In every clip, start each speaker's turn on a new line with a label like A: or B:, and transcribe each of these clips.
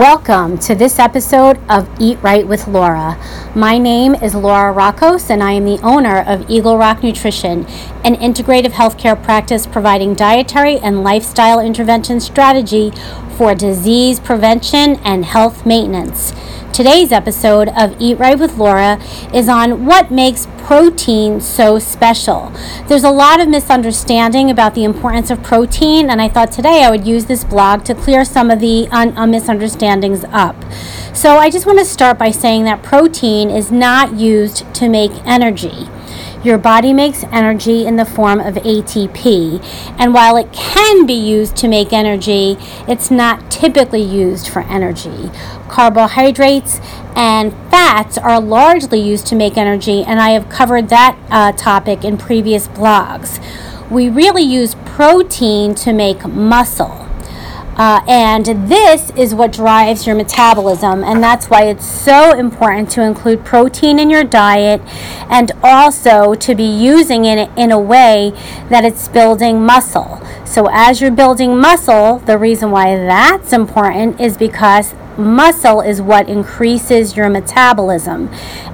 A: Welcome to this episode of Eat Right with Laura. My name is Laura Rockos, and I am the owner of Eagle Rock Nutrition, an integrative healthcare practice providing dietary and lifestyle intervention strategy for disease prevention and health maintenance. Today's episode of Eat Right with Laura is on what makes protein so special. There's a lot of misunderstanding about the importance of protein, and I thought today I would use this blog to clear some of the un- uh, misunderstandings up. So, I just want to start by saying that protein is not used to make energy. Your body makes energy in the form of ATP, and while it can be used to make energy, it's not typically used for energy. Carbohydrates and fats are largely used to make energy, and I have covered that uh, topic in previous blogs. We really use protein to make muscle. Uh, and this is what drives your metabolism, and that's why it's so important to include protein in your diet and also to be using it in a way that it's building muscle. So, as you're building muscle, the reason why that's important is because muscle is what increases your metabolism.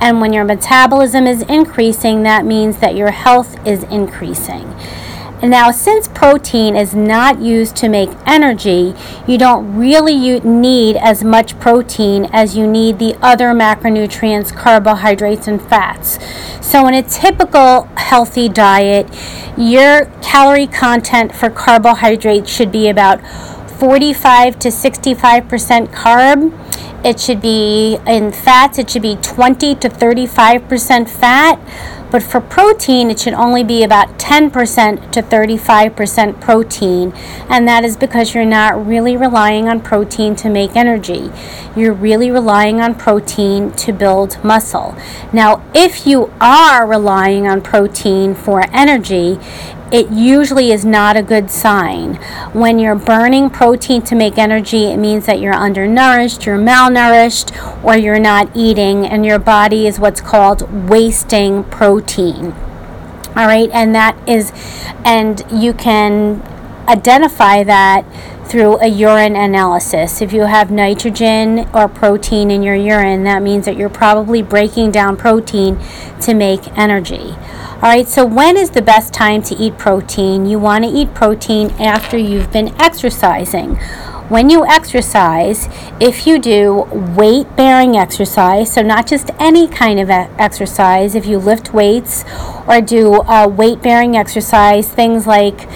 A: And when your metabolism is increasing, that means that your health is increasing. Now, since protein is not used to make energy, you don't really need as much protein as you need the other macronutrients, carbohydrates, and fats. So, in a typical healthy diet, your calorie content for carbohydrates should be about 45 to 65% carb. It should be in fats, it should be 20 to 35% fat but for protein, it should only be about 10% to 35% protein. And that is because you're not really relying on protein to make energy. You're really relying on protein to build muscle. Now, if you are relying on protein for energy, it usually is not a good sign. When you're burning protein to make energy, it means that you're undernourished, you're malnourished, or you're not eating, and your body is what's called wasting protein. All right, and that is, and you can identify that through a urine analysis. If you have nitrogen or protein in your urine, that means that you're probably breaking down protein to make energy. All right, so when is the best time to eat protein? You want to eat protein after you've been exercising. When you exercise, if you do weight bearing exercise, so not just any kind of exercise, if you lift weights or do uh, weight bearing exercise, things like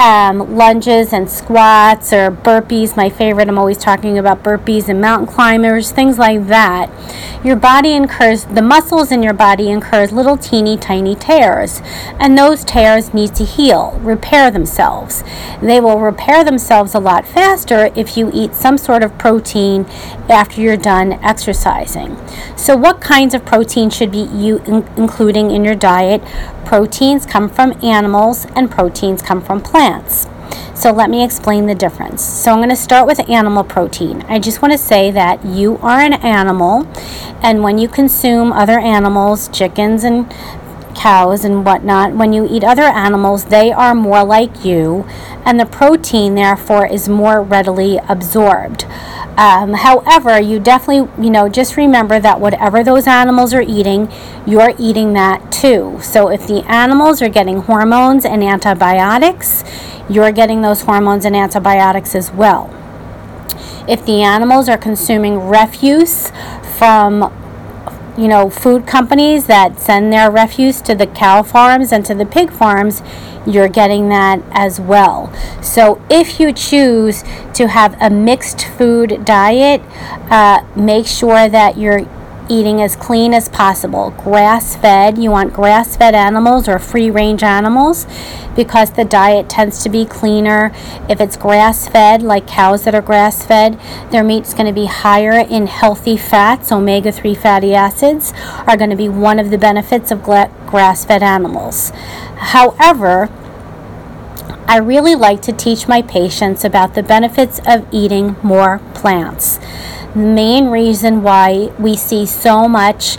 A: um, lunges and squats or burpees, my favorite. I'm always talking about burpees and mountain climbers, things like that. Your body incurs, the muscles in your body incurs little teeny tiny tears, and those tears need to heal, repair themselves. They will repair themselves a lot faster if you eat some sort of protein after you're done exercising. So, what kinds of protein should be you in- including in your diet? Proteins come from animals, and proteins come from plants. So let me explain the difference. So I'm going to start with animal protein. I just want to say that you are an animal, and when you consume other animals, chickens and cows and whatnot, when you eat other animals, they are more like you, and the protein, therefore, is more readily absorbed. Um, however, you definitely, you know, just remember that whatever those animals are eating, you're eating that too. So if the animals are getting hormones and antibiotics, you're getting those hormones and antibiotics as well. If the animals are consuming refuse from you know, food companies that send their refuse to the cow farms and to the pig farms, you're getting that as well. So, if you choose to have a mixed food diet, uh, make sure that you're eating as clean as possible. Grass fed, you want grass fed animals or free range animals because the diet tends to be cleaner. If it's grass fed, like cows that are grass fed, their meat's going to be higher in healthy fats. Omega 3 fatty acids are going to be one of the benefits of grass fed animals. However, I really like to teach my patients about the benefits of eating more plants. The main reason why we see so much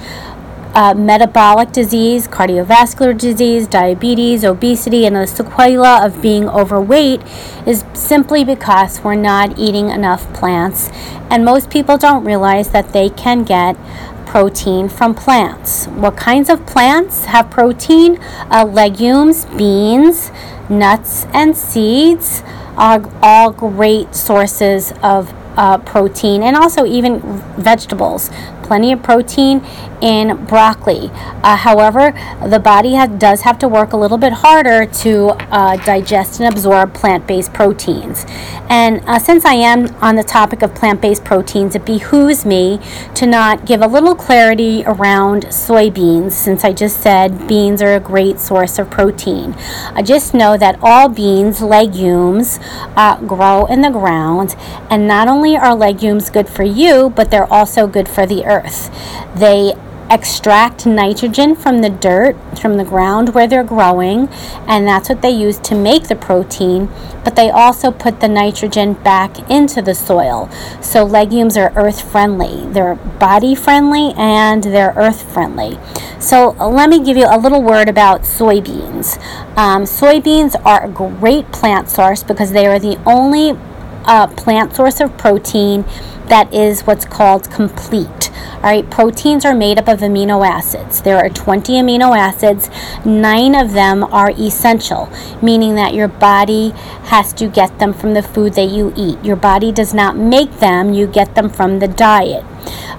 A: uh, metabolic disease, cardiovascular disease, diabetes, obesity, and the sequela of being overweight is simply because we're not eating enough plants. And most people don't realize that they can get protein from plants. What kinds of plants have protein? Uh, legumes, beans, nuts, and seeds are all great sources of uh, protein and also even vegetables plenty of protein in broccoli. Uh, however, the body has, does have to work a little bit harder to uh, digest and absorb plant based proteins. And uh, since I am on the topic of plant based proteins, it behooves me to not give a little clarity around soybeans, since I just said beans are a great source of protein. I just know that all beans, legumes, uh, grow in the ground, and not only are legumes good for you, but they're also good for the earth earth. They extract nitrogen from the dirt, from the ground where they're growing, and that's what they use to make the protein. But they also put the nitrogen back into the soil. So legumes are earth friendly, they're body friendly, and they're earth friendly. So let me give you a little word about soybeans. Um, soybeans are a great plant source because they are the only uh, plant source of protein that is what's called complete. All right, proteins are made up of amino acids. There are 20 amino acids, nine of them are essential, meaning that your body has to get them from the food that you eat. Your body does not make them, you get them from the diet.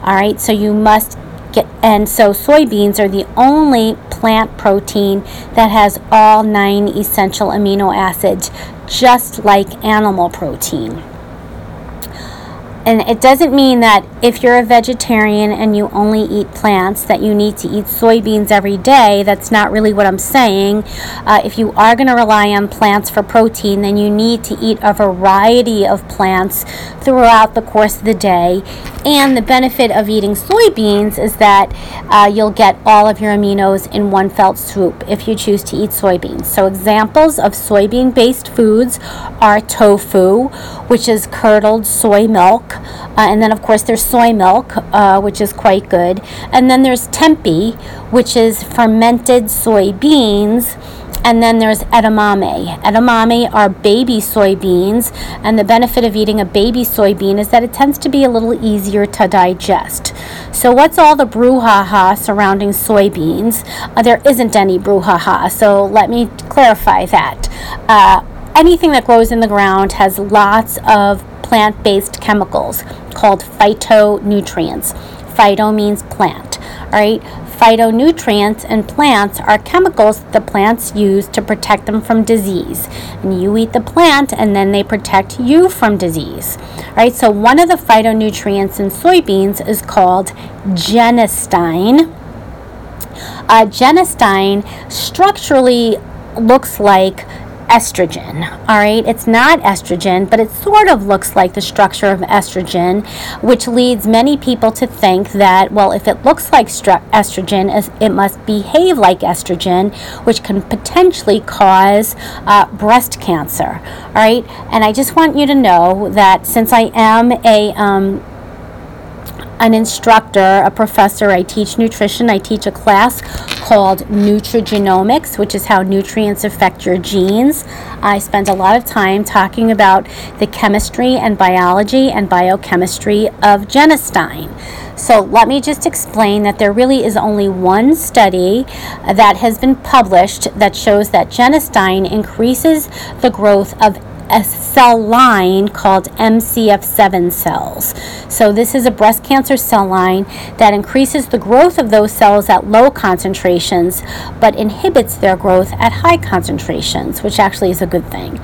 A: All right, so you must get, and so soybeans are the only plant protein that has all nine essential amino acids, just like animal protein and it doesn't mean that if you're a vegetarian and you only eat plants that you need to eat soybeans every day that's not really what i'm saying. Uh, if you are going to rely on plants for protein then you need to eat a variety of plants throughout the course of the day and the benefit of eating soybeans is that uh, you'll get all of your aminos in one felt swoop if you choose to eat soybeans so examples of soybean based foods are tofu which is curdled soy milk uh, and then, of course, there's soy milk, uh, which is quite good. And then there's tempeh, which is fermented soybeans. And then there's edamame. Edamame are baby soybeans, and the benefit of eating a baby soybean is that it tends to be a little easier to digest. So, what's all the brouhaha surrounding soybeans? Uh, there isn't any brouhaha, so let me clarify that. Uh, anything that grows in the ground has lots of plant based chemicals called phytonutrients. Phyto means plant, all right? Phytonutrients in plants are chemicals the plants use to protect them from disease. And you eat the plant and then they protect you from disease. All right, so one of the phytonutrients in soybeans is called genistein. Uh, genistein structurally looks like estrogen. All right, it's not estrogen, but it sort of looks like the structure of estrogen, which leads many people to think that, well, if it looks like stru- estrogen, it must behave like estrogen, which can potentially cause uh, breast cancer. All right, and I just want you to know that since I am a um, an instructor, a professor. I teach nutrition. I teach a class called Nutrigenomics, which is how nutrients affect your genes. I spend a lot of time talking about the chemistry and biology and biochemistry of genistein. So let me just explain that there really is only one study that has been published that shows that genistein increases the growth of a cell line called MCF7 cells. So, this is a breast cancer cell line that increases the growth of those cells at low concentrations but inhibits their growth at high concentrations, which actually is a good thing.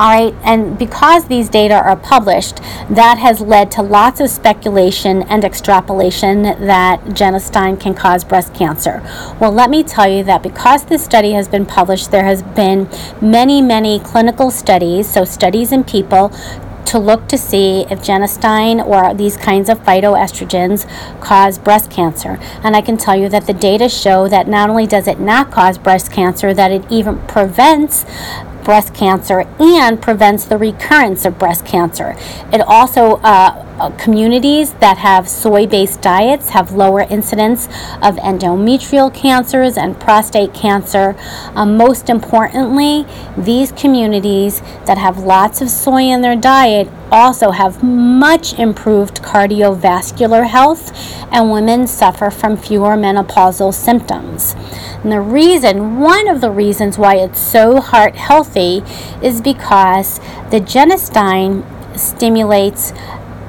A: All right, and because these data are published, that has led to lots of speculation and extrapolation that genistein can cause breast cancer. Well, let me tell you that because this study has been published, there has been many, many clinical studies, so studies in people to look to see if genistein or these kinds of phytoestrogens cause breast cancer. And I can tell you that the data show that not only does it not cause breast cancer, that it even prevents breast cancer and prevents the recurrence of breast cancer. It also uh, uh, communities that have soy based diets have lower incidence of endometrial cancers and prostate cancer. Um, most importantly, these communities that have lots of soy in their diet also have much improved cardiovascular health, and women suffer from fewer menopausal symptoms. And the reason, one of the reasons why it's so heart healthy, is because the genistein stimulates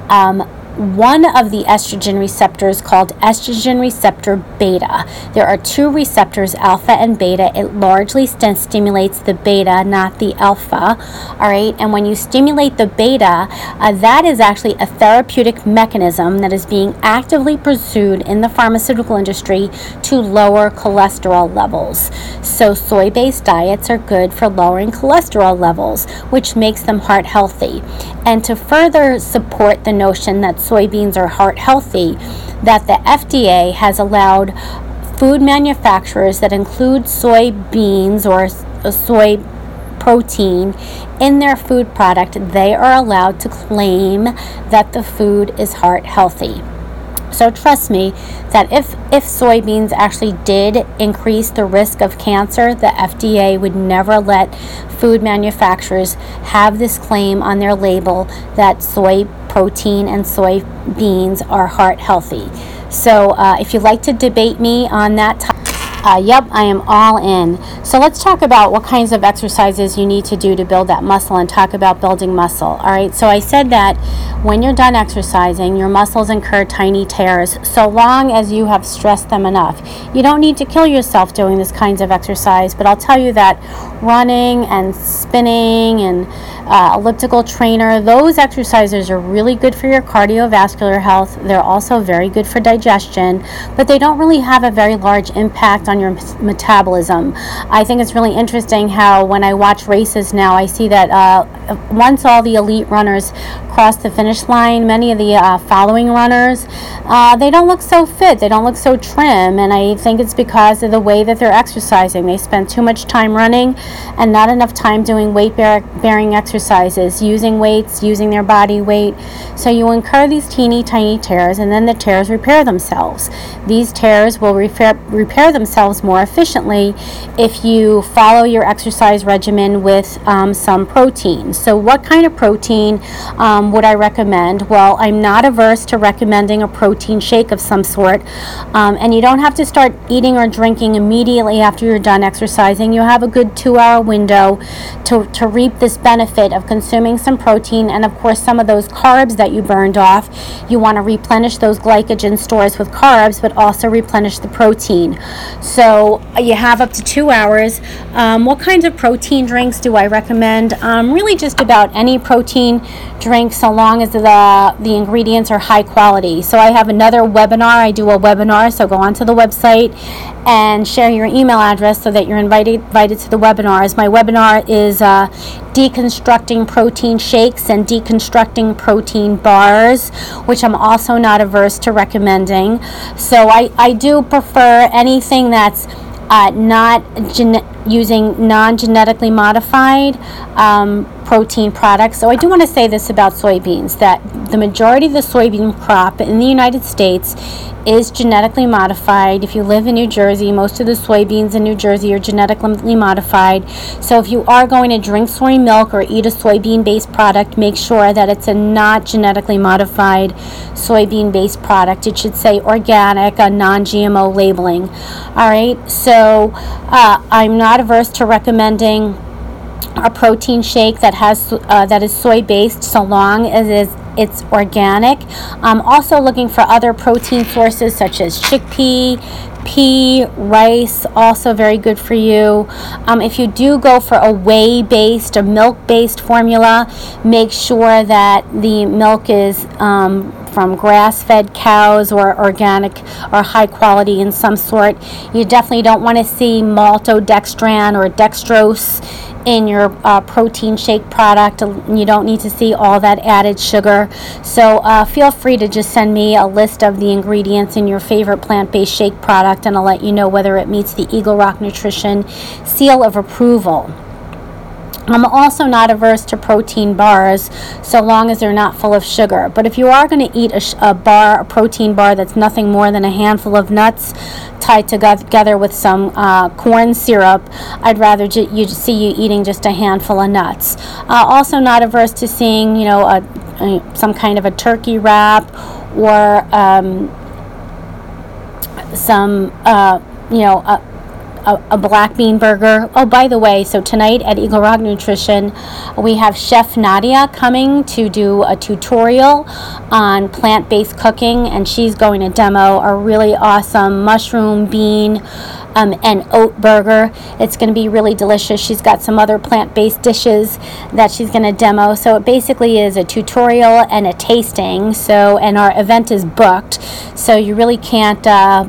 A: um, one of the estrogen receptors called estrogen receptor beta. There are two receptors, alpha and beta. It largely st- stimulates the beta, not the alpha. All right, and when you stimulate the beta, uh, that is actually a therapeutic mechanism that is being actively pursued in the pharmaceutical industry to lower cholesterol levels. So, soy based diets are good for lowering cholesterol levels, which makes them heart healthy. And to further support the notion that soybeans are heart healthy, that the FDA has allowed food manufacturers that include soybeans or uh, soy protein in their food product, they are allowed to claim that the food is heart healthy. So trust me that if, if soybeans actually did increase the risk of cancer, the FDA would never let food manufacturers have this claim on their label that soy protein and soybeans are heart healthy. So uh, if you'd like to debate me on that topic, uh, yep, I am all in. So let's talk about what kinds of exercises you need to do to build that muscle and talk about building muscle. All right, so I said that when you're done exercising, your muscles incur tiny tears so long as you have stressed them enough. You don't need to kill yourself doing this kinds of exercise, but I'll tell you that running and spinning and uh, elliptical trainer, those exercises are really good for your cardiovascular health. They're also very good for digestion, but they don't really have a very large impact on your metabolism. I think it's really interesting how when I watch races now, I see that uh, once all the elite runners cross the finish line, many of the uh, following runners, uh, they don't look so fit, they don't look so trim, and I think it's because of the way that they're exercising. They spend too much time running and not enough time doing weight bearing exercises, using weights, using their body weight. So you incur these teeny tiny tears, and then the tears repair themselves. These tears will repair, repair themselves more efficiently if you follow your exercise regimen with um, some protein. So, what kind of protein um, would I recommend? Well, I'm not averse to recommending a protein shake of some sort, um, and you don't have to start eating or drinking immediately after you're done exercising. You have a good two hour window to, to reap this benefit of consuming some protein and, of course, some of those carbs that you burned off. You want to replenish those glycogen stores with carbs, but also replenish the protein. So uh, you have up to two hours. Um, what kinds of protein drinks do I recommend? Um, really, just about any protein drink, so long as the the ingredients are high quality. So I have another webinar. I do a webinar, so go onto the website and share your email address so that you're invited invited to the webinars. My webinar is uh, deconstructing protein shakes and deconstructing protein bars, which I'm also not averse to recommending. So I, I do prefer anything that's uh, not gen- using non genetically modified um, protein products. So, I do want to say this about soybeans that the majority of the soybean crop in the United States is genetically modified. If you live in New Jersey, most of the soybeans in New Jersey are genetically modified. So if you are going to drink soy milk or eat a soybean based product, make sure that it's a not genetically modified soybean based product. It should say organic, a non GMO labeling. All right, so uh, I'm not averse to recommending a protein shake that has uh, that is soy based so long as it's it's organic. I'm also looking for other protein sources such as chickpea, pea, rice, also very good for you. Um, if you do go for a whey based or milk based formula, make sure that the milk is um, from grass fed cows or organic or high quality in some sort. You definitely don't want to see maltodextrin or dextrose in your uh, protein shake product. You don't need to see all that added sugar. So uh, feel free to just send me a list of the ingredients in your favorite plant based shake product, and I'll let you know whether it meets the Eagle Rock Nutrition seal of approval. I'm also not averse to protein bars so long as they're not full of sugar. But if you are going to eat a, sh- a, bar, a protein bar that's nothing more than a handful of nuts tied together with some uh, corn syrup, I'd rather ju- you see you eating just a handful of nuts. Uh, also, not averse to seeing you know a, a, some kind of a turkey wrap or um, some uh, you know. A, a, a, black bean burger. Oh, by the way, so tonight at Eagle Rock Nutrition, we have Chef Nadia coming to do a tutorial on plant based cooking, and she's going to demo a really awesome mushroom, bean, um, and oat burger. It's going to be really delicious. She's got some other plant based dishes that she's going to demo. So it basically is a tutorial and a tasting. So, and our event is booked. So you really can't. Uh,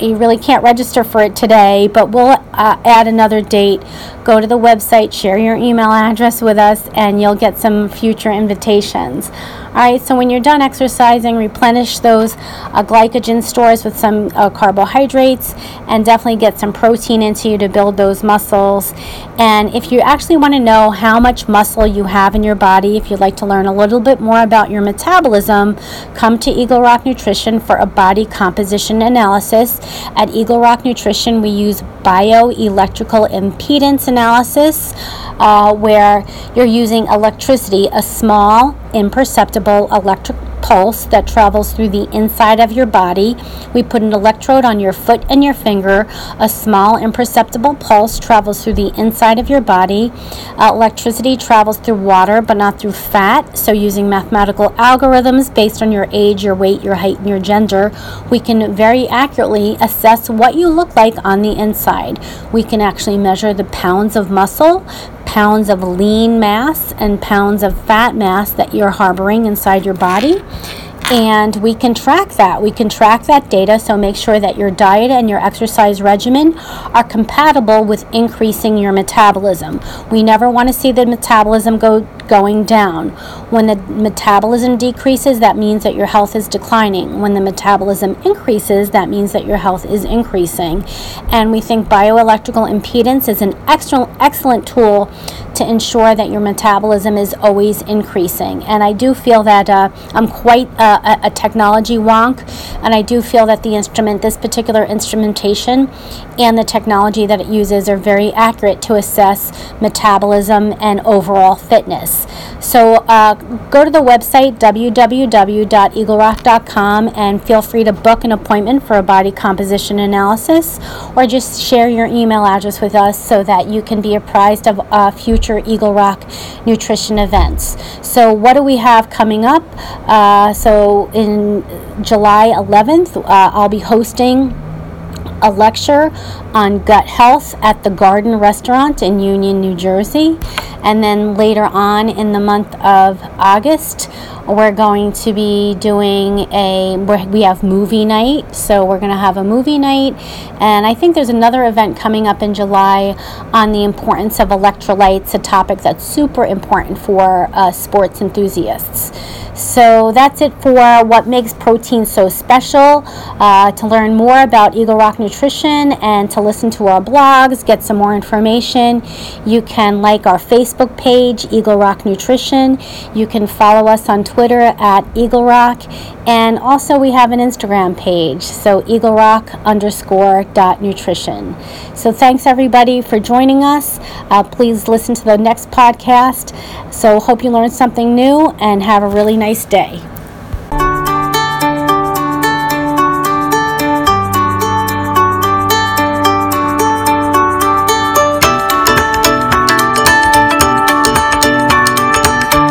A: you really can't register for it today, but we'll uh, add another date. Go to the website, share your email address with us, and you'll get some future invitations. All right, so when you're done exercising, replenish those uh, glycogen stores with some uh, carbohydrates and definitely get some protein into you to build those muscles. And if you actually want to know how much muscle you have in your body, if you'd like to learn a little bit more about your metabolism, come to Eagle Rock Nutrition for a body composition analysis. At Eagle Rock Nutrition, we use bioelectrical impedance analysis uh, where you're using electricity, a small, imperceptible electric pulse that travels through the inside of your body. We put an electrode on your foot and your finger. A small, imperceptible pulse travels through the inside of your body. Uh, electricity travels through water, but not through fat. So, using mathematical algorithms based on your age, your weight, your height, and your gender, we can very accurately assess what you look like on the inside. We can actually measure the pounds of muscle, pounds of lean mass and pounds of fat mass that you're harboring inside your body and we can track that. We can track that data, so make sure that your diet and your exercise regimen are compatible with increasing your metabolism. We never want to see the metabolism go going down. When the metabolism decreases, that means that your health is declining. When the metabolism increases, that means that your health is increasing. And we think bioelectrical impedance is an excellent excellent tool to ensure that your metabolism is always increasing. And I do feel that uh, I'm quite a, technology wonk, and I do feel that the instrument, this particular instrumentation, and the technology that it uses are very accurate to assess metabolism and overall fitness. So uh, go to the website www.eaglerock.com and feel free to book an appointment for a body composition analysis or just share your email address with us so that you can be apprised of uh, future Eagle Rock nutrition events. So, what do we have coming up? Uh, so, in July 11th, uh, I'll be hosting a lecture on gut health at the Garden Restaurant in Union, New Jersey. And then later on in the month of August, we're going to be doing a we have movie night. So we're going to have a movie night. And i think there's another event coming up in july on the importance of electrolytes a topic that's super important for uh, sports enthusiasts. So that's it for what makes protein so special. Uh, to learn more about Eagle Rock Nutrition and to listen to our blogs, get some more information, you can like our Facebook page, Eagle Rock Nutrition. You can follow us on Twitter at Eagle Rock. And also, we have an Instagram page, so Eagle Rock underscore dot nutrition. So, thanks everybody for joining us. Uh, please listen to the next podcast. So, hope you learned something new and have a really nice day.